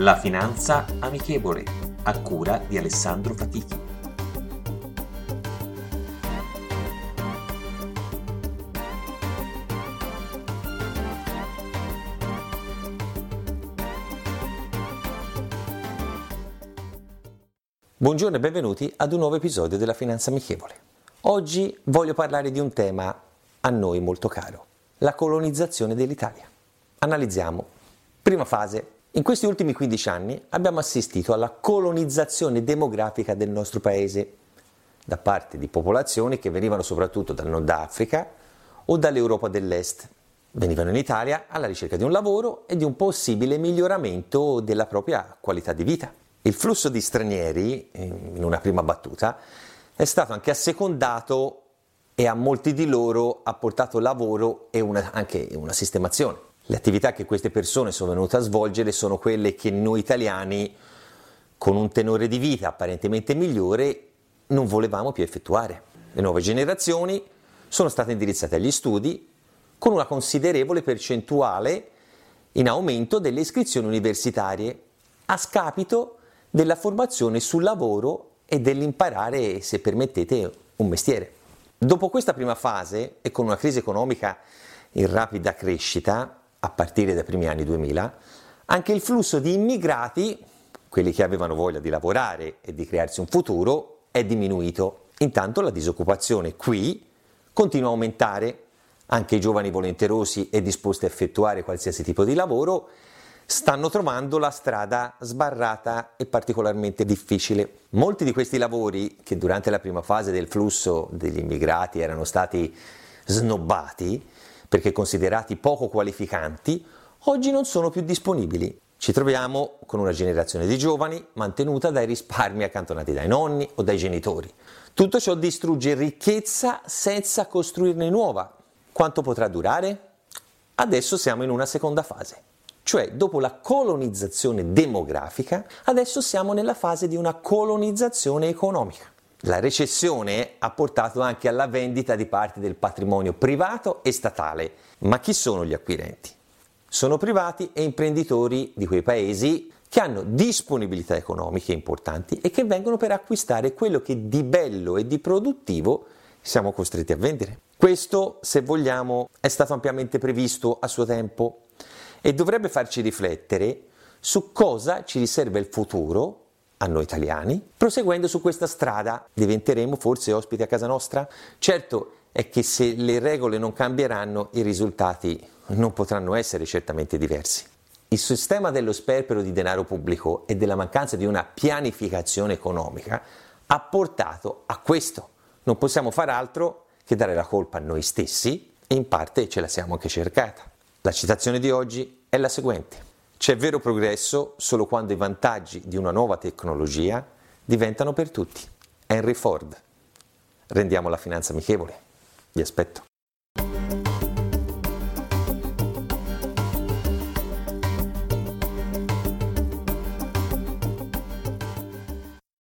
La finanza amichevole, a cura di Alessandro Fatichi. Buongiorno e benvenuti ad un nuovo episodio della Finanza Amichevole. Oggi voglio parlare di un tema a noi molto caro, la colonizzazione dell'Italia. Analizziamo. Prima fase, in questi ultimi 15 anni abbiamo assistito alla colonizzazione demografica del nostro paese da parte di popolazioni che venivano soprattutto dal Nord Africa o dall'Europa dell'Est. Venivano in Italia alla ricerca di un lavoro e di un possibile miglioramento della propria qualità di vita. Il flusso di stranieri, in una prima battuta, è stato anche assecondato e a molti di loro ha portato lavoro e una, anche una sistemazione. Le attività che queste persone sono venute a svolgere sono quelle che noi italiani, con un tenore di vita apparentemente migliore, non volevamo più effettuare. Le nuove generazioni sono state indirizzate agli studi con una considerevole percentuale in aumento delle iscrizioni universitarie a scapito della formazione sul lavoro e dell'imparare, se permettete, un mestiere. Dopo questa prima fase e con una crisi economica in rapida crescita, a partire dai primi anni 2000, anche il flusso di immigrati, quelli che avevano voglia di lavorare e di crearsi un futuro, è diminuito. Intanto la disoccupazione qui continua a aumentare, anche i giovani volenterosi e disposti a effettuare qualsiasi tipo di lavoro stanno trovando la strada sbarrata e particolarmente difficile. Molti di questi lavori, che durante la prima fase del flusso degli immigrati erano stati snobbati, perché considerati poco qualificanti, oggi non sono più disponibili. Ci troviamo con una generazione di giovani mantenuta dai risparmi accantonati dai nonni o dai genitori. Tutto ciò distrugge ricchezza senza costruirne nuova. Quanto potrà durare? Adesso siamo in una seconda fase, cioè dopo la colonizzazione demografica, adesso siamo nella fase di una colonizzazione economica. La recessione ha portato anche alla vendita di parte del patrimonio privato e statale. Ma chi sono gli acquirenti? Sono privati e imprenditori di quei paesi che hanno disponibilità economiche importanti e che vengono per acquistare quello che di bello e di produttivo siamo costretti a vendere. Questo, se vogliamo, è stato ampiamente previsto a suo tempo e dovrebbe farci riflettere su cosa ci riserva il futuro a noi italiani. Proseguendo su questa strada diventeremo forse ospiti a casa nostra? Certo è che se le regole non cambieranno i risultati non potranno essere certamente diversi. Il sistema dello sperpero di denaro pubblico e della mancanza di una pianificazione economica ha portato a questo. Non possiamo fare altro che dare la colpa a noi stessi e in parte ce la siamo anche cercata. La citazione di oggi è la seguente. C'è vero progresso solo quando i vantaggi di una nuova tecnologia diventano per tutti. Henry Ford. Rendiamo la finanza amichevole. Vi aspetto.